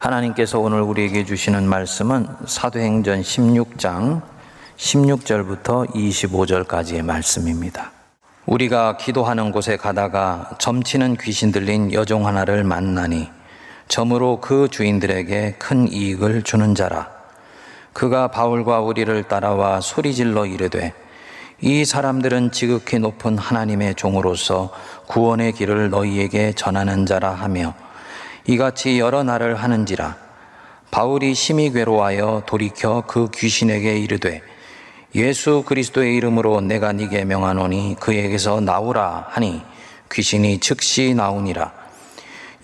하나님께서 오늘 우리에게 주시는 말씀은 사도행전 16장 16절부터 25절까지의 말씀입니다. 우리가 기도하는 곳에 가다가 점치는 귀신 들린 여종 하나를 만나니 점으로 그 주인들에게 큰 이익을 주는 자라. 그가 바울과 우리를 따라와 소리질러 이르되 이 사람들은 지극히 높은 하나님의 종으로서 구원의 길을 너희에게 전하는 자라 하며 이같이 여러 날을 하는지라. 바울이 심히 괴로워하여 돌이켜 그 귀신에게 이르되 예수 그리스도의 이름으로 내가 네게 명하노니 그에게서 나오라 하니 귀신이 즉시 나오니라.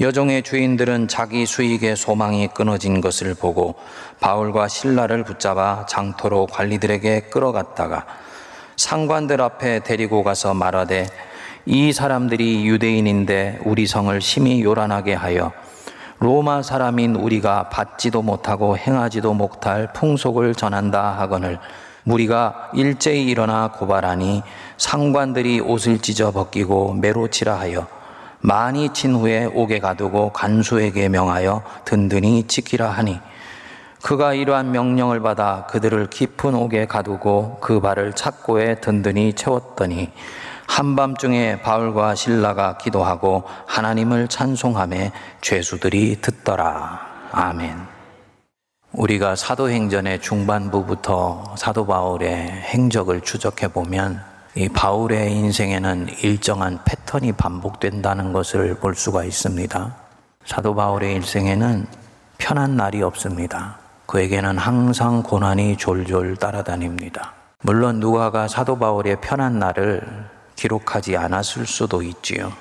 여종의 주인들은 자기 수익의 소망이 끊어진 것을 보고 바울과 신라를 붙잡아 장터로 관리들에게 끌어갔다가 상관들 앞에 데리고 가서 말하되 이 사람들이 유대인인데 우리 성을 심히 요란하게 하여 로마 사람인 우리가 받지도 못하고 행하지도 못할 풍속을 전한다 하거늘 무리가 일제히 일어나 고발하니 상관들이 옷을 찢어 벗기고 매로 치라 하여 많이 친 후에 옥에 가두고 간수에게 명하여 든든히 지키라 하니 그가 이러한 명령을 받아 그들을 깊은 옥에 가두고 그 발을 착고에 든든히 채웠더니 한밤중에 바울과 신라가 기도하고 하나님을 찬송함에 죄수들이 듣더라. 아멘. 우리가 사도행전의 중반부부터 사도 바울의 행적을 추적해 보면 이 바울의 인생에는 일정한 패턴이 반복된다는 것을 볼 수가 있습니다. 사도 바울의 일생에는 편한 날이 없습니다. 그에게는 항상 고난이 졸졸 따라다닙니다. 물론 누가가 사도 바울의 편한 날을 기록하지 않았을 수도 있지요.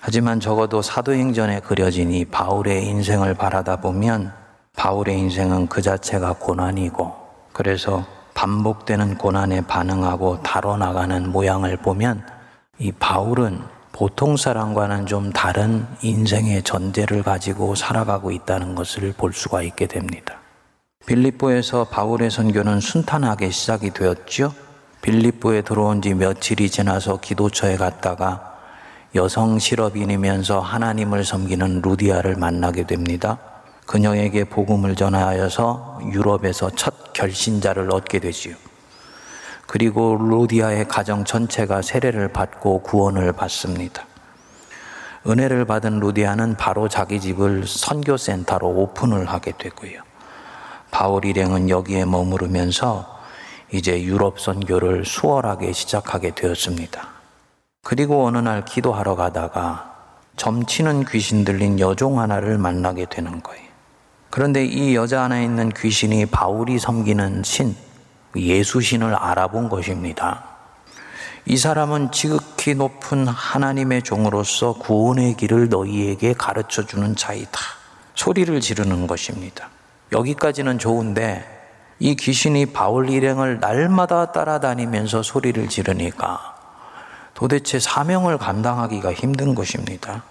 하지만 적어도 사도행전에 그려진 이 바울의 인생을 바라다 보면 바울의 인생은 그 자체가 고난이고 그래서 반복되는 고난에 반응하고 다뤄나가는 모양을 보면 이 바울은 보통 사람과는 좀 다른 인생의 전제를 가지고 살아가고 있다는 것을 볼 수가 있게 됩니다. 빌립보에서 바울의 선교는 순탄하게 시작이 되었죠. 빌립보에 들어온 지 며칠이 지나서 기도처에 갔다가 여성 실업인이면서 하나님을 섬기는 루디아를 만나게 됩니다. 그녀에게 복음을 전하여서 유럽에서 첫 결신자를 얻게 되지요. 그리고 루디아의 가정 전체가 세례를 받고 구원을 받습니다. 은혜를 받은 루디아는 바로 자기 집을 선교센터로 오픈을 하게 되고요. 바울 일행은 여기에 머무르면서 이제 유럽 선교를 수월하게 시작하게 되었습니다. 그리고 어느 날 기도하러 가다가 점치는 귀신 들린 여종 하나를 만나게 되는 거예요. 그런데 이 여자 안에 있는 귀신이 바울이 섬기는 신, 예수신을 알아본 것입니다. 이 사람은 지극히 높은 하나님의 종으로서 구원의 길을 너희에게 가르쳐 주는 자이다. 소리를 지르는 것입니다. 여기까지는 좋은데 이 귀신이 바울 일행을 날마다 따라다니면서 소리를 지르니까 도대체 사명을 감당하기가 힘든 것입니다.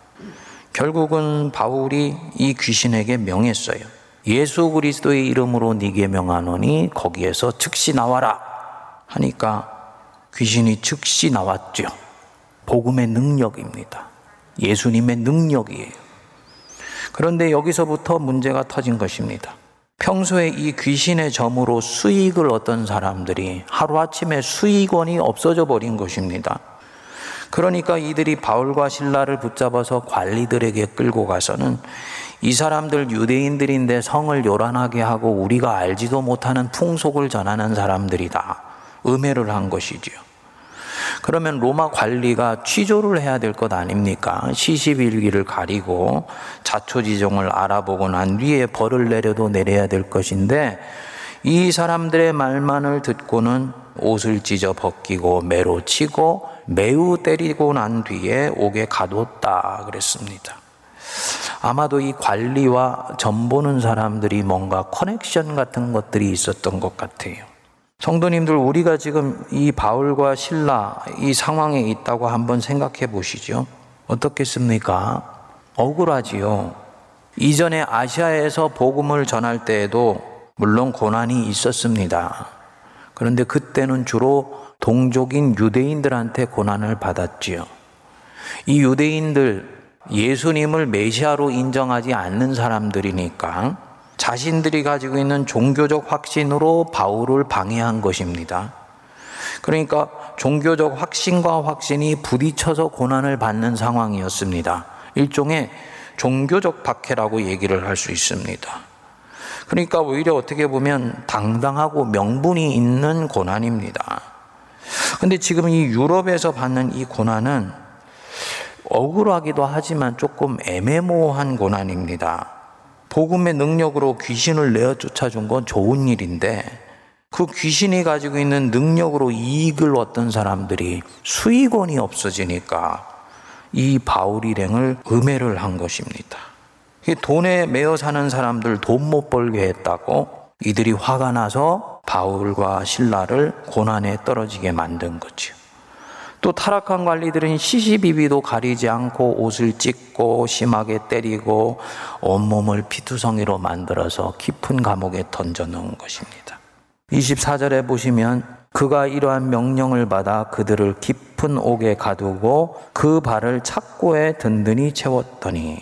결국은 바울이 이 귀신에게 명했어요. 예수 그리스도의 이름으로 네게 명하노니 거기에서 즉시 나와라 하니까 귀신이 즉시 나왔죠. 복음의 능력입니다. 예수님의 능력이에요. 그런데 여기서부터 문제가 터진 것입니다. 평소에 이 귀신의 점으로 수익을 얻던 사람들이 하루아침에 수익원이 없어져 버린 것입니다. 그러니까 이들이 바울과 신라를 붙잡아서 관리들에게 끌고 가서는 이 사람들 유대인들인데 성을 요란하게 하고 우리가 알지도 못하는 풍속을 전하는 사람들이다. 음해를 한 것이지요. 그러면 로마 관리가 취조를 해야 될 것 아닙니까? 시시일기를 가리고 자초지종을 알아보고 난 뒤에 벌을 내려도 내려야 될 것인데 이 사람들의 말만을 듣고는 옷을 찢어 벗기고 매로 치고 매우 때리고 난 뒤에 옥에 가뒀다 그랬습니다. 아마도 이 관리와 점 보는 사람들이 뭔가 커넥션 같은 것들이 있었던 것 같아요. 성도님들, 우리가 지금 이 바울과 신라 이 상황에 있다고 한번 생각해 보시죠. 어떻겠습니까? 억울하지요. 이전에 아시아에서 복음을 전할 때에도 물론 고난이 있었습니다. 그런데 그때는 주로 동족인 유대인들한테 고난을 받았지요. 이 유대인들, 예수님을 메시아로 인정하지 않는 사람들이니까 자신들이 가지고 있는 종교적 확신으로 바울을 방해한 것입니다. 그러니까 종교적 확신과 확신이 부딪혀서 고난을 받는 상황이었습니다. 일종의 종교적 박해라고 얘기를 할 수 있습니다. 그러니까 오히려 어떻게 보면 당당하고 명분이 있는 고난입니다. 근데 지금 이 유럽에서 받는 이 고난은 억울하기도 하지만 조금 애매모호한 고난입니다. 복음의 능력으로 귀신을 내어 쫓아준 건 좋은 일인데 그 귀신이 가지고 있는 능력으로 이익을 얻던 사람들이 수익원이 없어지니까 이 바울 일행을 음해를 한 것입니다. 돈에 매여 사는 사람들 돈 못 벌게 했다고 이들이 화가 나서 바울과 신라를 고난에 떨어지게 만든 거죠. 또 타락한 관리들은 시시비비도 가리지 않고 옷을 찢고 심하게 때리고 온몸을 피투성이로 만들어서 깊은 감옥에 던져 넣은 것입니다. 24절에 보시면 그가 이러한 명령을 받아 그들을 깊은 옥에 가두고 그 발을 착고에 든든히 채웠더니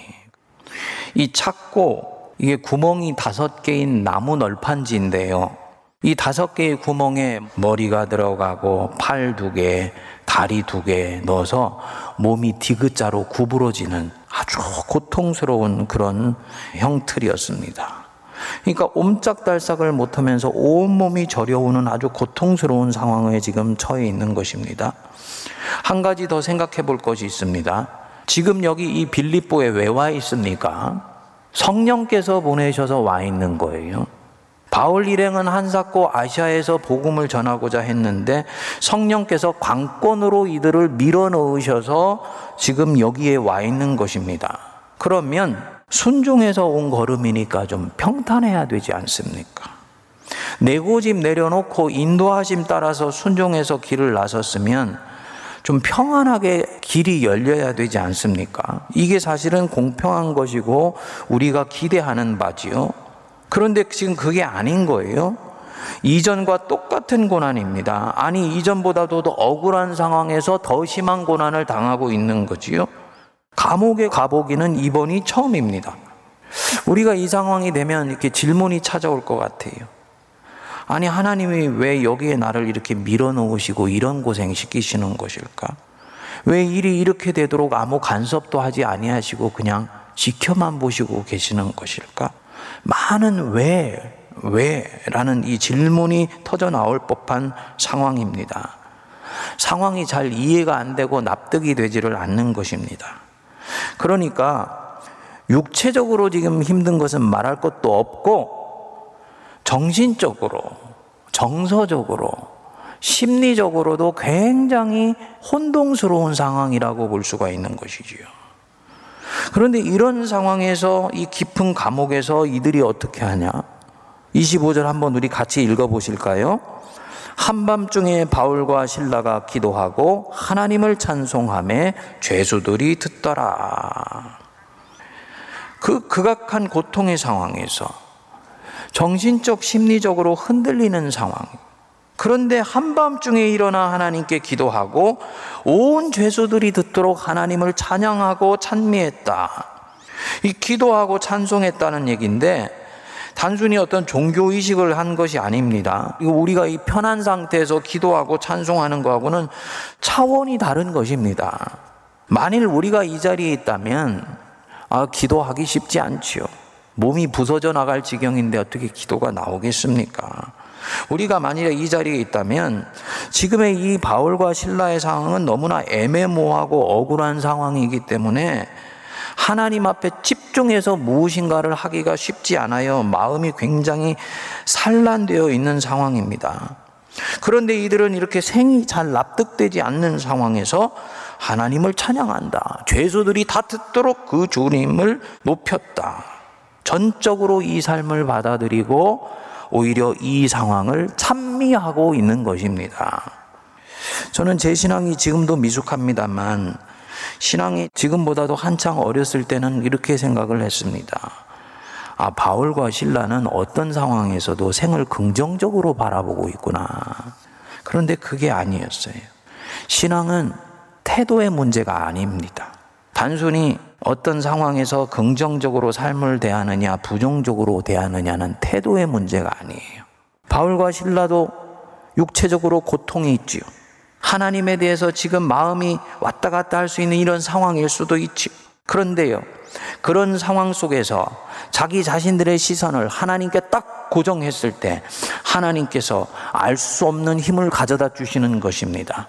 이 착고 이게 구멍이 다섯 개인 나무 널판지인데요. 이 다섯 개의 구멍에 머리가 들어가고 팔 두 개, 다리 두 개 넣어서 몸이 디귿자로 구부러지는 아주 고통스러운 그런 형틀이었습니다. 그러니까 옴짝달싹을 못하면서 온몸이 저려오는 아주 고통스러운 상황에 지금 처해 있는 것입니다. 한 가지 더 생각해 볼 것이 있습니다. 지금 여기 이 빌립보에 왜 와 있습니까? 성령께서 보내셔서 와 있는 거예요. 바울 일행은 한사코 아시아에서 복음을 전하고자 했는데 성령께서 관건으로 이들을 밀어 넣으셔서 지금 여기에 와 있는 것입니다. 그러면 순종해서 온 걸음이니까 좀 평탄해야 되지 않습니까? 내고집 내려놓고 인도하심 따라서 순종해서 길을 나섰으면 좀 평안하게 길이 열려야 되지 않습니까? 이게 사실은 공평한 것이고 우리가 기대하는 바지요. 그런데 지금 그게 아닌 거예요. 이전과 똑같은 고난입니다. 아니, 이전보다도 더 억울한 상황에서 더 심한 고난을 당하고 있는 거지요. 감옥에 가보기는 이번이 처음입니다. 우리가 이 상황이 되면 이렇게 질문이 찾아올 것 같아요. 아니, 하나님이 왜 여기에 나를 이렇게 밀어놓으시고 이런 고생 시키시는 것일까? 왜 일이 이렇게 되도록 아무 간섭도 하지 아니하시고 그냥 지켜만 보시고 계시는 것일까? 많은 왜, 왜? 라는 이 질문이 터져 나올 법한 상황입니다. 상황이 잘 이해가 안 되고 납득이 되지를 않는 것입니다. 그러니까 육체적으로 지금 힘든 것은 말할 것도 없고 정신적으로, 정서적으로, 심리적으로도 굉장히 혼동스러운 상황이라고 볼 수가 있는 것이지요. 그런데 이런 상황에서 이 깊은 감옥에서 이들이 어떻게 하냐? 25절 한번 우리 같이 읽어 보실까요? 한밤중에 바울과 신라가 기도하고 하나님을 찬송함에 죄수들이 듣더라. 그 극악한 고통의 상황에서 정신적 심리적으로 흔들리는 상황. 그런데 한밤중에 일어나 하나님께 기도하고 온 죄수들이 듣도록 하나님을 찬양하고 찬미했다. 이 기도하고 찬송했다는 얘기인데 단순히 어떤 종교 의식을 한 것이 아닙니다. 우리가 이 편한 상태에서 기도하고 찬송하는 거하고는 차원이 다른 것입니다. 만일 우리가 이 자리에 있다면 아, 기도하기 쉽지 않지요. 몸이 부서져 나갈 지경인데 어떻게 기도가 나오겠습니까? 우리가 만일에 이 자리에 있다면 지금의 이 바울과 신라의 상황은 너무나 애매모호하고 억울한 상황이기 때문에 하나님 앞에 집중해서 무엇인가를 하기가 쉽지 않아요. 마음이 굉장히 산란되어 있는 상황입니다. 그런데 이들은 이렇게 생이 잘 납득되지 않는 상황에서 하나님을 찬양한다. 죄수들이 다 듣도록 그 주님을 높였다. 전적으로 이 삶을 받아들이고 오히려 이 상황을 찬미하고 있는 것입니다. 저는 제 신앙이 지금도 미숙합니다만 신앙이 지금보다도 한창 어렸을 때는 이렇게 생각을 했습니다. 아, 바울과 신라는 어떤 상황에서도 생을 긍정적으로 바라보고 있구나. 그런데 그게 아니었어요. 신앙은 태도의 문제가 아닙니다. 단순히 어떤 상황에서 긍정적으로 삶을 대하느냐, 부정적으로 대하느냐는 태도의 문제가 아니에요. 바울과 신라도 육체적으로 고통이 있지요. 하나님에 대해서 지금 마음이 왔다 갔다 할 수 있는 이런 상황일 수도 있지요. 그런데요, 그런 상황 속에서 자기 자신들의 시선을 하나님께 딱 고정했을 때 하나님께서 알 수 없는 힘을 가져다 주시는 것입니다.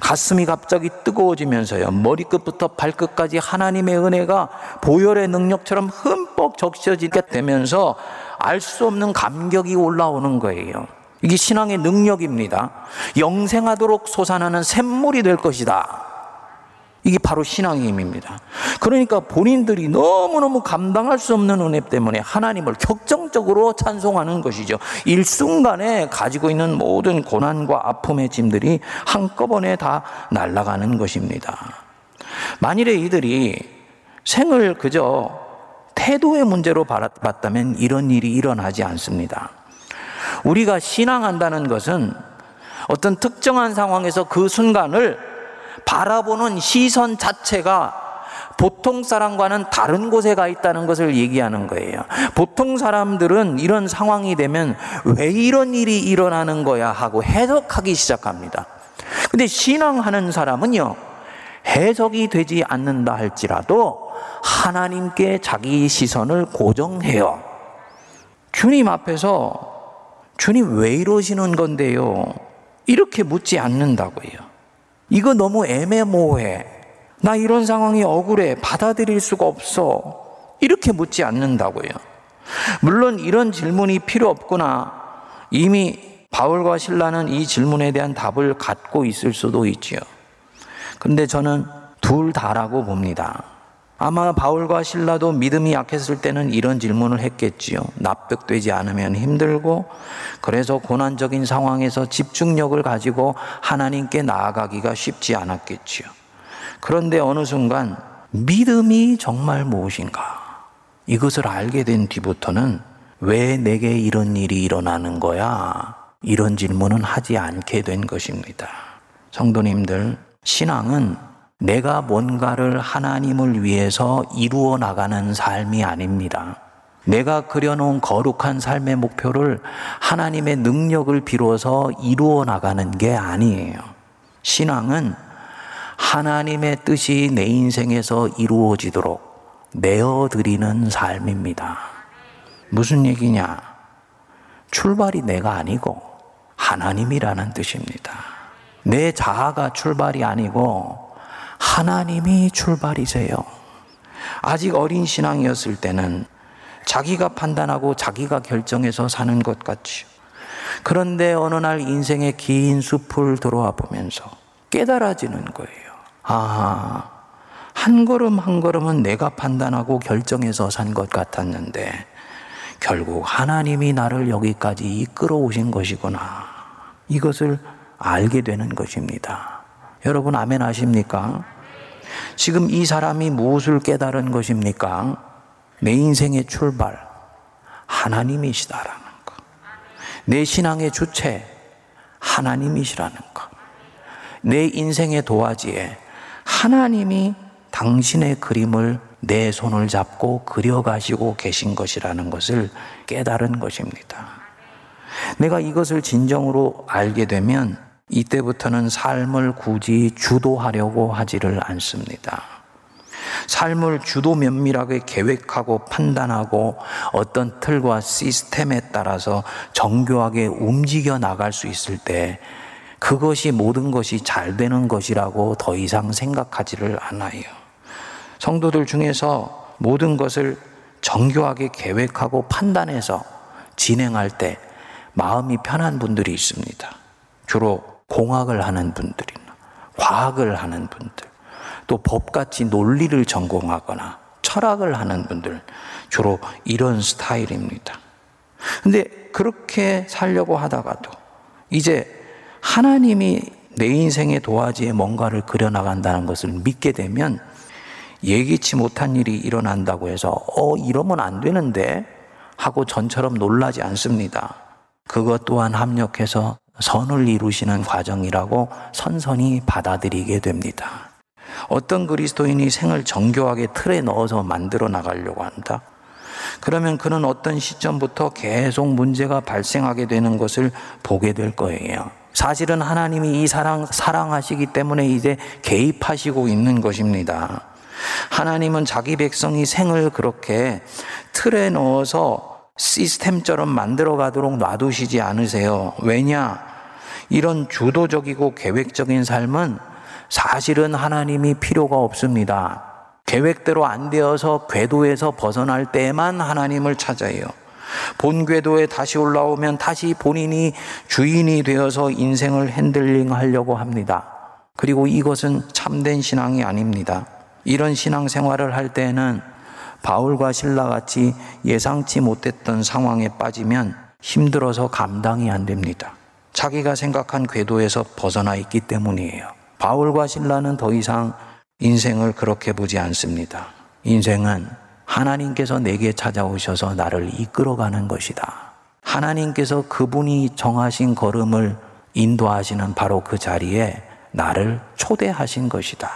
가슴이 갑자기 뜨거워지면서요. 머리끝부터 발끝까지 하나님의 은혜가 보혈의 능력처럼 흠뻑 적셔지게 되면서 알 수 없는 감격이 올라오는 거예요. 이게 신앙의 능력입니다. 영생하도록 솟아나는 샘물이 될 것이다. 이게 바로 신앙의 힘입니다. 그러니까 본인들이 너무너무 감당할 수 없는 은혜 때문에 하나님을 격정적으로 찬송하는 것이죠. 일순간에 가지고 있는 모든 고난과 아픔의 짐들이 한꺼번에 다 날아가는 것입니다. 만일에 이들이 생을 그저 태도의 문제로 봤다면 이런 일이 일어나지 않습니다. 우리가 신앙한다는 것은 어떤 특정한 상황에서 그 순간을 바라보는 시선 자체가 보통 사람과는 다른 곳에 가 있다는 것을 얘기하는 거예요. 보통 사람들은 이런 상황이 되면 왜 이런 일이 일어나는 거야 하고 해석하기 시작합니다. 근데 신앙하는 사람은요, 해석이 되지 않는다 할지라도 하나님께 자기 시선을 고정해요. 주님 앞에서 주님 왜 이러시는 건데요? 이렇게 묻지 않는다고요. 이거 너무 애매모호해. 나 이런 상황이 억울해. 받아들일 수가 없어. 이렇게 묻지 않는다고요. 물론 이런 질문이 필요 없구나. 이미 바울과 신라는 이 질문에 대한 답을 갖고 있을 수도 있지요. 근데 저는 둘 다라고 봅니다. 아마 바울과 신라도 믿음이 약했을 때는 이런 질문을 했겠지요. 납득되지 않으면 힘들고, 그래서 고난적인 상황에서 집중력을 가지고 하나님께 나아가기가 쉽지 않았겠지요. 그런데 어느 순간 믿음이 정말 무엇인가? 이것을 알게 된 뒤부터는 왜 내게 이런 일이 일어나는 거야? 이런 질문은 하지 않게 된 것입니다. 성도님들, 신앙은 내가 뭔가를 하나님을 위해서 이루어 나가는 삶이 아닙니다. 내가 그려놓은 거룩한 삶의 목표를 하나님의 능력을 비로소 이루어 나가는 게 아니에요. 신앙은 하나님의 뜻이 내 인생에서 이루어지도록 내어드리는 삶입니다. 무슨 얘기냐? 출발이 내가 아니고 하나님이라는 뜻입니다. 내 자아가 출발이 아니고 하나님이 출발이세요. 아직 어린 신앙이었을 때는 자기가 판단하고 자기가 결정해서 사는 것 같지요. 그런데 어느 날 인생의 긴 숲을 들어와 보면서 깨달아지는 거예요. 아, 한 걸음 한 걸음은 내가 판단하고 결정해서 산 것 같았는데 결국 하나님이 나를 여기까지 이끌어 오신 것이구나. 이것을 알게 되는 것입니다. 여러분 아멘 하십니까? 지금 이 사람이 무엇을 깨달은 것입니까? 내 인생의 출발, 하나님이시다라는 것. 내 신앙의 주체, 하나님이시라는 것. 내 인생의 도화지에 하나님이 당신의 그림을 내 손을 잡고 그려가시고 계신 것이라는 것을 깨달은 것입니다. 내가 이것을 진정으로 알게 되면 이때부터는 삶을 굳이 주도하려고 하지를 않습니다. 삶을 주도 면밀하게 계획하고 판단하고 어떤 틀과 시스템에 따라서 정교하게 움직여 나갈 수 있을 때 그것이 모든 것이 잘 되는 것이라고 더 이상 생각하지를 않아요. 성도들 중에서 모든 것을 정교하게 계획하고 판단해서 진행할 때 마음이 편한 분들이 있습니다. 주로 공학을 하는 분들이나 과학을 하는 분들, 또 법같이 논리를 전공하거나 철학을 하는 분들, 주로 이런 스타일입니다. 근데 그렇게 살려고 하다가도 이제 하나님이 내 인생의 도화지에 뭔가를 그려나간다는 것을 믿게 되면 예기치 못한 일이 일어난다고 해서 어, 이러면 안 되는데 하고 전처럼 놀라지 않습니다. 그것 또한 합력해서 선을 이루시는 과정이라고 선선히 받아들이게 됩니다. 어떤 그리스도인이 생을 정교하게 틀에 넣어서 만들어 나가려고 한다? 그러면 그는 어떤 시점부터 계속 문제가 발생하게 되는 것을 보게 될 거예요. 사실은 하나님이 이 사랑, 사랑하시기 때문에 이제 개입하시고 있는 것입니다. 하나님은 자기 백성이 생을 그렇게 틀에 넣어서 시스템처럼 만들어 가도록 놔두시지 않으세요. 왜냐? 이런 주도적이고 계획적인 삶은 사실은 하나님이 필요가 없습니다. 계획대로 안 되어서 궤도에서 벗어날 때만 하나님을 찾아요. 본 궤도에 다시 올라오면 다시 본인이 주인이 되어서 인생을 핸들링 하려고 합니다. 그리고 이것은 참된 신앙이 아닙니다. 이런 신앙 생활을 할 때에는 바울과 신라 같이 예상치 못했던 상황에 빠지면 힘들어서 감당이 안 됩니다. 자기가 생각한 궤도에서 벗어나 있기 때문이에요. 바울과 신라는 더 이상 인생을 그렇게 보지 않습니다. 인생은 하나님께서 내게 찾아오셔서 나를 이끌어가는 것이다. 하나님께서 그분이 정하신 걸음을 인도하시는 바로 그 자리에 나를 초대하신 것이다.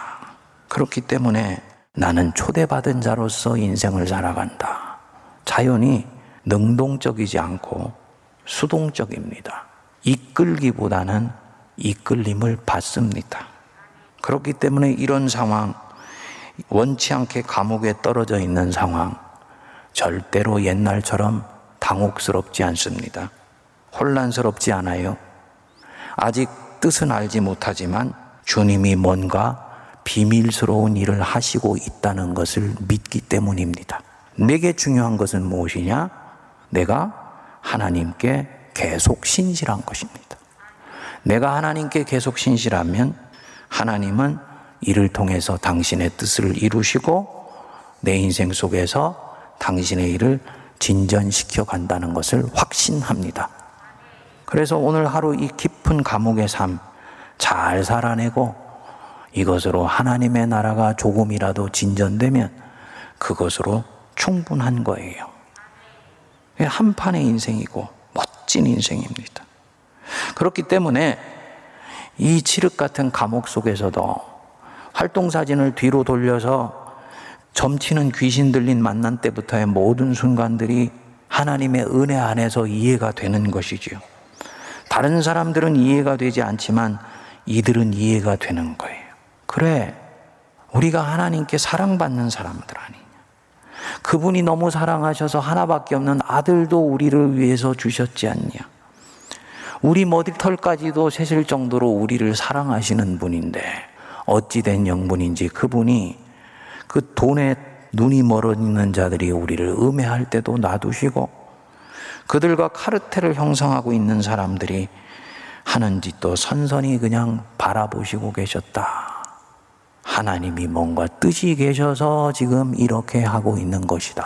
그렇기 때문에 나는 초대받은 자로서 인생을 살아간다. 자연이 능동적이지 않고 수동적입니다. 이끌기보다는 이끌림을 받습니다. 그렇기 때문에 이런 상황, 원치 않게 감옥에 떨어져 있는 상황, 절대로 옛날처럼 당혹스럽지 않습니다. 혼란스럽지 않아요. 아직 뜻은 알지 못하지만 주님이 뭔가 비밀스러운 일을 하시고 있다는 것을 믿기 때문입니다. 내게 중요한 것은 무엇이냐? 내가 하나님께 계속 신실한 것입니다. 내가 하나님께 계속 신실하면 하나님은 이를 통해서 당신의 뜻을 이루시고 내 인생 속에서 당신의 일을 진전시켜 간다는 것을 확신합니다. 그래서 오늘 하루 이 깊은 감옥의 삶 잘 살아내고 이것으로 하나님의 나라가 조금이라도 진전되면 그것으로 충분한 거예요. 한 판의 인생이고 멋진 인생입니다. 그렇기 때문에 이 칠흑 같은 감옥 속에서도 활동 사진을 뒤로 돌려서 점치는 귀신 들린 만난 때부터의 모든 순간들이 하나님의 은혜 안에서 이해가 되는 것이지요. 다른 사람들은 이해가 되지 않지만 이들은 이해가 되는 거예요. 그래, 우리가 하나님께 사랑받는 사람들 아니냐. 그분이 너무 사랑하셔서 하나밖에 없는 아들도 우리를 위해서 주셨지 않냐. 우리 머리털까지도 세실 정도로 우리를 사랑하시는 분인데 어찌된 영분인지 그분이 그 돈에 눈이 멀어 있는 자들이 우리를 음해할 때도 놔두시고 그들과 카르텔을 형성하고 있는 사람들이 하는 짓도 선선히 그냥 바라보시고 계셨다. 하나님이 뭔가 뜻이 계셔서 지금 이렇게 하고 있는 것이다.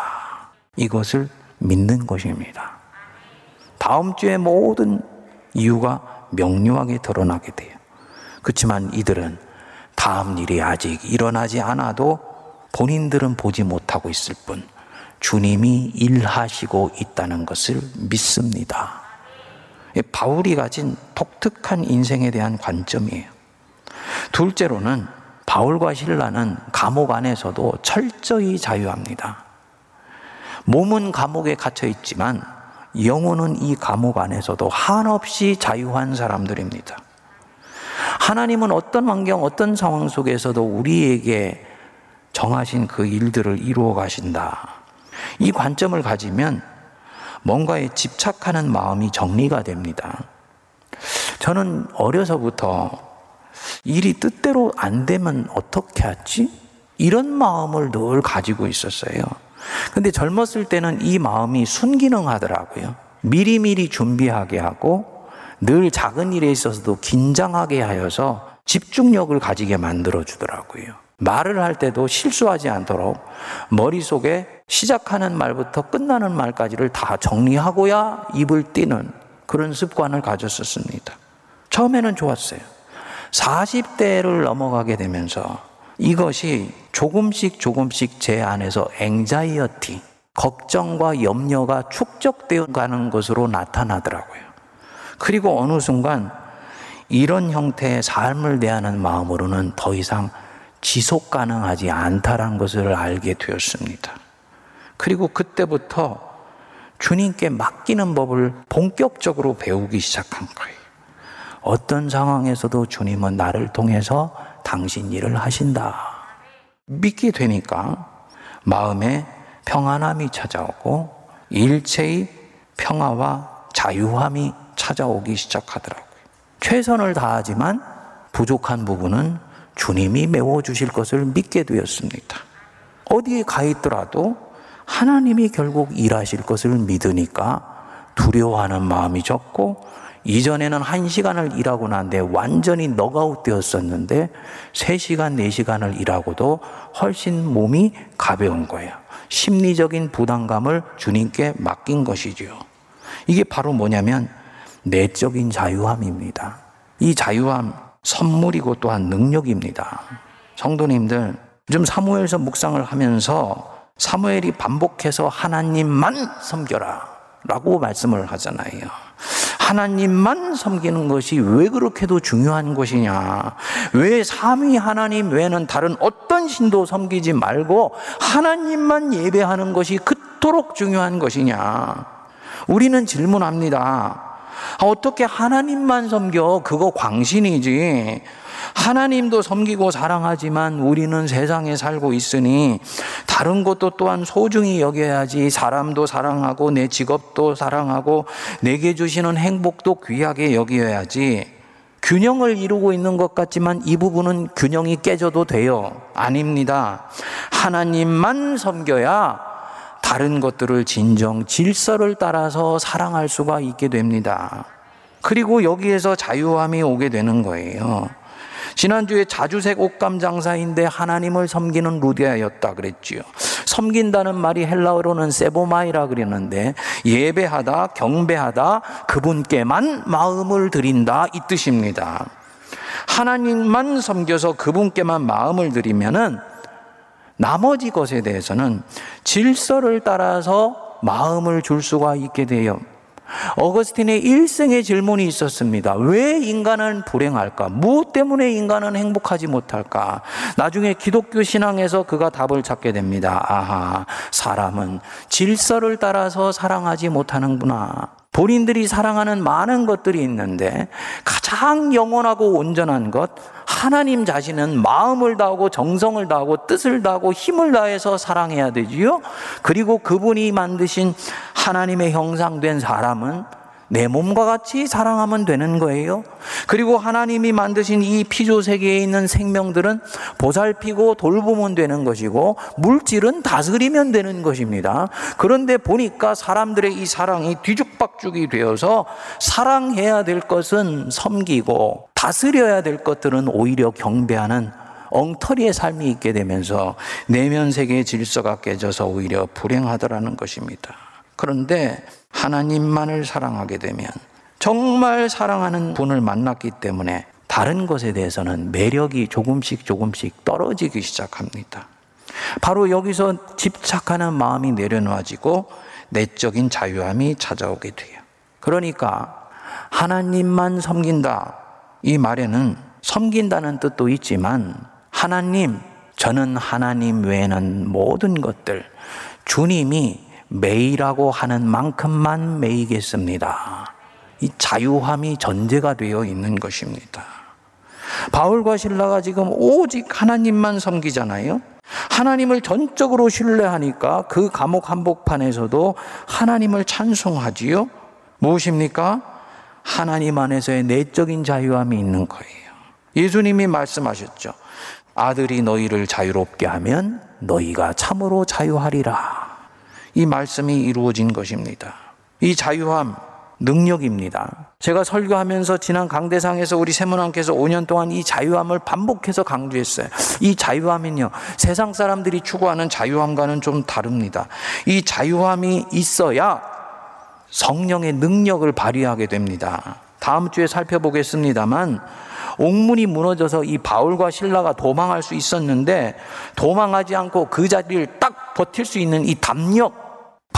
이것을 믿는 것입니다. 다음 주에 모든 이유가 명료하게 드러나게 돼요. 그렇지만 이들은 다음 일이 아직 일어나지 않아도 본인들은 보지 못하고 있을 뿐 주님이 일하시고 있다는 것을 믿습니다. 바울이 가진 독특한 인생에 대한 관점이에요. 둘째로는 바울과 신라는 감옥 안에서도 철저히 자유합니다. 몸은 감옥에 갇혀 있지만 영혼은 이 감옥 안에서도 한없이 자유한 사람들입니다. 하나님은 어떤 환경, 어떤 상황 속에서도 우리에게 정하신 그 일들을 이루어 가신다. 이 관점을 가지면 뭔가에 집착하는 마음이 정리가 됩니다. 저는 어려서부터 일이 뜻대로 안 되면 어떻게 하지? 이런 마음을 늘 가지고 있었어요. 근데 젊었을 때는 이 마음이 순기능하더라고요. 미리미리 준비하게 하고 늘 작은 일에 있어서도 긴장하게 하여서 집중력을 가지게 만들어 주더라고요. 말을 할 때도 실수하지 않도록 머릿속에 시작하는 말부터 끝나는 말까지를 다 정리하고야 입을 띄는 그런 습관을 가졌었습니다. 처음에는 좋았어요. 40대를 넘어가게 되면서 이것이 조금씩 조금씩 제 안에서 앵자이어티, 걱정과 염려가 축적되어 가는 것으로 나타나더라고요. 그리고 어느 순간 이런 형태의 삶을 대하는 마음으로는 더 이상 지속 가능하지 않다라는 것을 알게 되었습니다. 그리고 그때부터 주님께 맡기는 법을 본격적으로 배우기 시작한 거예요. 어떤 상황에서도 주님은 나를 통해서 당신 일을 하신다. 믿게 되니까 마음에 평안함이 찾아오고 일체의 평화와 자유함이 찾아오기 시작하더라고요. 최선을 다하지만 부족한 부분은 주님이 메워주실 것을 믿게 되었습니다. 어디에 가 있더라도 하나님이 결국 일하실 것을 믿으니까 두려워하는 마음이 적고 이전에는 한 시간을 일하고 난데 완전히 넉아웃 되었었는데 세 시간, 네 시간을 일하고도 훨씬 몸이 가벼운 거예요. 심리적인 부담감을 주님께 맡긴 것이지요. 이게 바로 뭐냐면 내적인 자유함입니다. 이 자유함 선물이고 또한 능력입니다. 성도님들, 좀 사무엘서 묵상을 하면서 사무엘이 반복해서 하나님만 섬겨라 라고 말씀을 하잖아요. 하나님만 섬기는 것이 왜 그렇게도 중요한 것이냐? 왜 삼위 하나님 외에는 다른 어떤 신도 섬기지 말고 하나님만 예배하는 것이 그토록 중요한 것이냐? 우리는 질문합니다. 어떻게 하나님만 섬겨? 그거 광신이지. 하나님도 섬기고 사랑하지만 우리는 세상에 살고 있으니 다른 것도 또한 소중히 여겨야지 사람도 사랑하고 내 직업도 사랑하고 내게 주시는 행복도 귀하게 여겨야지 균형을 이루고 있는 것 같지만 이 부분은 균형이 깨져도 돼요. 아닙니다. 하나님만 섬겨야 다른 것들을 진정 질서를 따라서 사랑할 수가 있게 됩니다. 그리고 여기에서 자유함이 오게 되는 거예요. 지난주에 자주색 옷감 장사인데 하나님을 섬기는 루디아였다 그랬지요. 섬긴다는 말이 헬라어로는 세보마이라 그랬는데 예배하다, 경배하다, 그분께만 마음을 드린다 이 뜻입니다. 하나님만 섬겨서 그분께만 마음을 드리면은 나머지 것에 대해서는 질서를 따라서 마음을 줄 수가 있게 돼요. 어거스틴의 일생의 질문이 있었습니다. 왜 인간은 불행할까? 무엇 때문에 인간은 행복하지 못할까? 나중에 기독교 신앙에서 그가 답을 찾게 됩니다. 아하, 사람은 질서를 따라서 사랑하지 못하는구나. 본인들이 사랑하는 많은 것들이 있는데 가장 영원하고 온전한 것, 하나님 자신은 마음을 다하고 정성을 다하고 뜻을 다하고 힘을 다해서 사랑해야 되지요. 그리고 그분이 만드신 하나님의 형상된 사람은 내 몸과 같이 사랑하면 되는 거예요. 그리고 하나님이 만드신 이 피조 세계에 있는 생명들은 보살피고 돌보면 되는 것이고 물질은 다스리면 되는 것입니다. 그런데 보니까 사람들의 이 사랑이 뒤죽박죽이 되어서 사랑해야 될 것은 섬기고 다스려야 될 것들은 오히려 경배하는 엉터리의 삶이 있게 되면서 내면 세계의 질서가 깨져서 오히려 불행하더라는 것입니다. 그런데 하나님만을 사랑하게 되면 정말 사랑하는 분을 만났기 때문에 다른 것에 대해서는 매력이 조금씩 조금씩 떨어지기 시작합니다. 바로 여기서 집착하는 마음이 내려놓아지고 내적인 자유함이 찾아오게 돼요. 그러니까 하나님만 섬긴다. 이 말에는 섬긴다는 뜻도 있지만 하나님, 저는 하나님 외에는 모든 것들, 주님이 매이라고 하는 만큼만 매이겠습니다. 이 자유함이 전제가 되어 있는 것입니다. 바울과 신라가 지금 오직 하나님만 섬기잖아요. 하나님을 전적으로 신뢰하니까 그 감옥 한복판에서도 하나님을 찬송하지요. 무엇입니까? 하나님 안에서의 내적인 자유함이 있는 거예요. 예수님이 말씀하셨죠. 아들이 너희를 자유롭게 하면 너희가 참으로 자유하리라. 이 말씀이 이루어진 것입니다. 이 자유함, 능력입니다. 제가 설교하면서 지난 강대상에서 우리 세문왕께서 5년 동안 이 자유함을 반복해서 강조했어요. 이 자유함은요, 세상 사람들이 추구하는 자유함과는 좀 다릅니다. 이 자유함이 있어야 성령의 능력을 발휘하게 됩니다. 다음 주에 살펴보겠습니다만, 옥문이 무너져서 이 바울과 신라가 도망할 수 있었는데 도망하지 않고 그 자리를 딱 버틸 수 있는 이 담력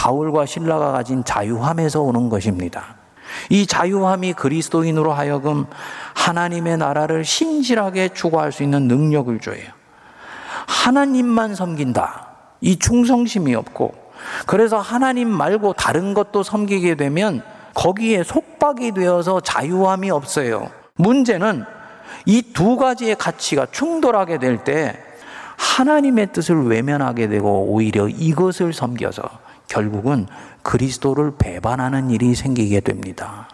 바울과 신라가 가진 자유함에서 오는 것입니다. 이 자유함이 그리스도인으로 하여금 하나님의 나라를 신실하게 추구할 수 있는 능력을 줘요. 하나님만 섬긴다. 이 충성심이 없고 그래서 하나님 말고 다른 것도 섬기게 되면 거기에 속박이 되어서 자유함이 없어요. 문제는 이 두 가지의 가치가 충돌하게 될 때 하나님의 뜻을 외면하게 되고 오히려 이것을 섬겨서 결국은 그리스도를 배반하는 일이 생기게 됩니다.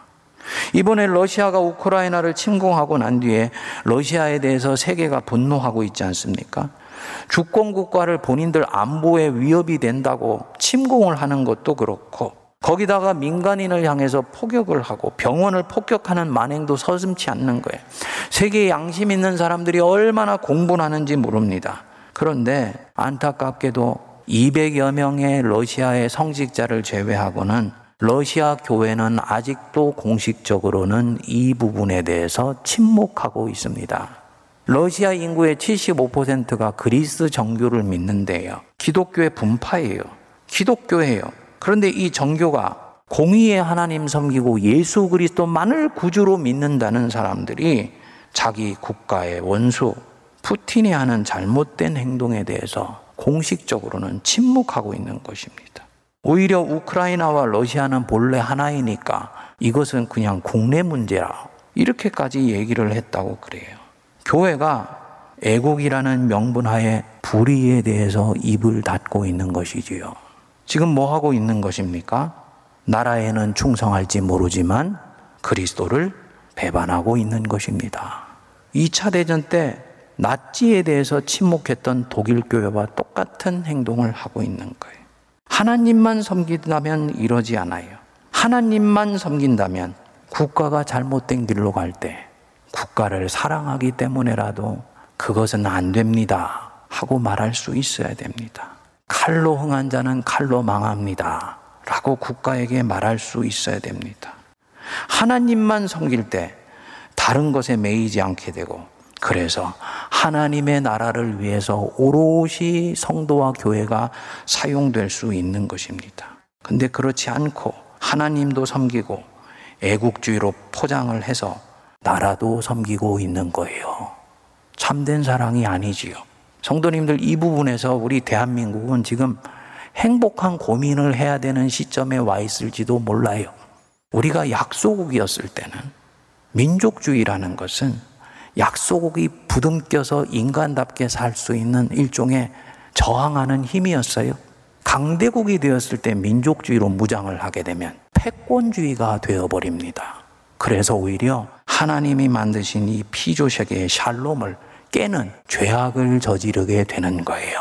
이번에 러시아가 우크라이나를 침공하고 난 뒤에 러시아에 대해서 세계가 분노하고 있지 않습니까? 주권 국가를 본인들 안보에 위협이 된다고 침공을 하는 것도 그렇고 거기다가 민간인을 향해서 폭격을 하고 병원을 폭격하는 만행도 서슴치 않는 거예요. 세계에 양심 있는 사람들이 얼마나 공분하는지 모릅니다. 그런데 안타깝게도 200여 명의 러시아의 성직자를 제외하고는 러시아 교회는 아직도 공식적으로는 이 부분에 대해서 침묵하고 있습니다. 러시아 인구의 75%가 그리스 정교를 믿는데요. 기독교의 분파예요. 기독교예요. 그런데 이 정교가 공의의 하나님 섬기고 예수 그리스도만을 구주로 믿는다는 사람들이 자기 국가의 원수 푸틴이 하는 잘못된 행동에 대해서 공식적으로는 침묵하고 있는 것입니다. 오히려 우크라이나와 러시아는 본래 하나이니까 이것은 그냥 국내 문제라 이렇게까지 얘기를 했다고 그래요. 교회가 애국이라는 명분하에 불의에 대해서 입을 닫고 있는 것이지요. 지금 뭐 하고 있는 것입니까? 나라에는 충성할지 모르지만 그리스도를 배반하고 있는 것입니다. 2차 대전 때 나치에 대해서 침묵했던 독일 교회와 똑같은 행동을 하고 있는 거예요. 하나님만 섬긴다면 이러지 않아요. 하나님만 섬긴다면 국가가 잘못된 길로 갈 때 국가를 사랑하기 때문에라도 그것은 안 됩니다. 하고 말할 수 있어야 됩니다. 칼로 흥한 자는 칼로 망합니다. 라고 국가에게 말할 수 있어야 됩니다. 하나님만 섬길 때 다른 것에 매이지 않게 되고 그래서 하나님의 나라를 위해서 오롯이 성도와 교회가 사용될 수 있는 것입니다. 근데 그렇지 않고 하나님도 섬기고 애국주의로 포장을 해서 나라도 섬기고 있는 거예요. 참된 사랑이 아니지요. 성도님들 이 부분에서 우리 대한민국은 지금 행복한 고민을 해야 되는 시점에 와 있을지도 몰라요. 우리가 약소국이었을 때는 민족주의라는 것은 약소국이 부둥껴서 인간답게 살 수 있는 일종의 저항하는 힘이었어요. 강대국이 되었을 때 민족주의로 무장을 하게 되면 패권주의가 되어버립니다. 그래서 오히려 하나님이 만드신 이 피조세계의 샬롬을 깨는 죄악을 저지르게 되는 거예요.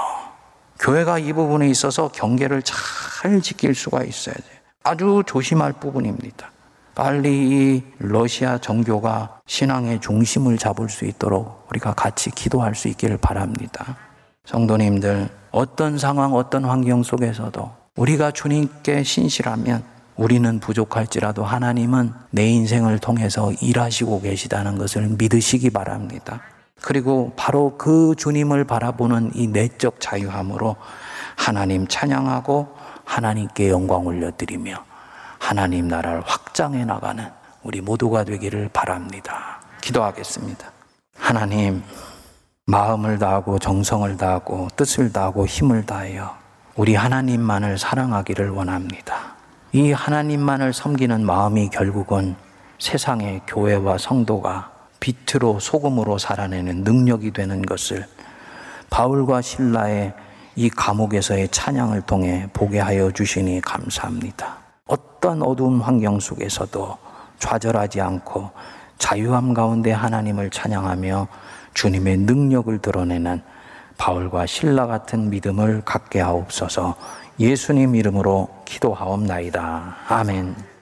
교회가 이 부분에 있어서 경계를 잘 지킬 수가 있어야 돼요. 아주 조심할 부분입니다. 빨리 이 러시아 정교가 신앙의 중심을 잡을 수 있도록 우리가 같이 기도할 수 있기를 바랍니다. 성도님들, 어떤 상황, 어떤 환경 속에서도 우리가 주님께 신실하면 우리는 부족할지라도 하나님은 내 인생을 통해서 일하시고 계시다는 것을 믿으시기 바랍니다. 그리고 바로 그 주님을 바라보는 이 내적 자유함으로 하나님 찬양하고 하나님께 영광 올려드리며 하나님 나라를 확장해 나가는 우리 모두가 되기를 바랍니다. 기도하겠습니다. 하나님, 마음을 다하고 정성을 다하고 뜻을 다하고 힘을 다하여 우리 하나님만을 사랑하기를 원합니다. 이 하나님만을 섬기는 마음이 결국은 세상의 교회와 성도가 빛으로 소금으로 살아내는 능력이 되는 것을 바울과 신라의 이 감옥에서의 찬양을 통해 보게 하여 주시니 감사합니다. 어떤 어두운 환경 속에서도 좌절하지 않고 자유함 가운데 하나님을 찬양하며 주님의 능력을 드러내는 바울과 신라 같은 믿음을 갖게 하옵소서 예수님 이름으로 기도하옵나이다. 아멘.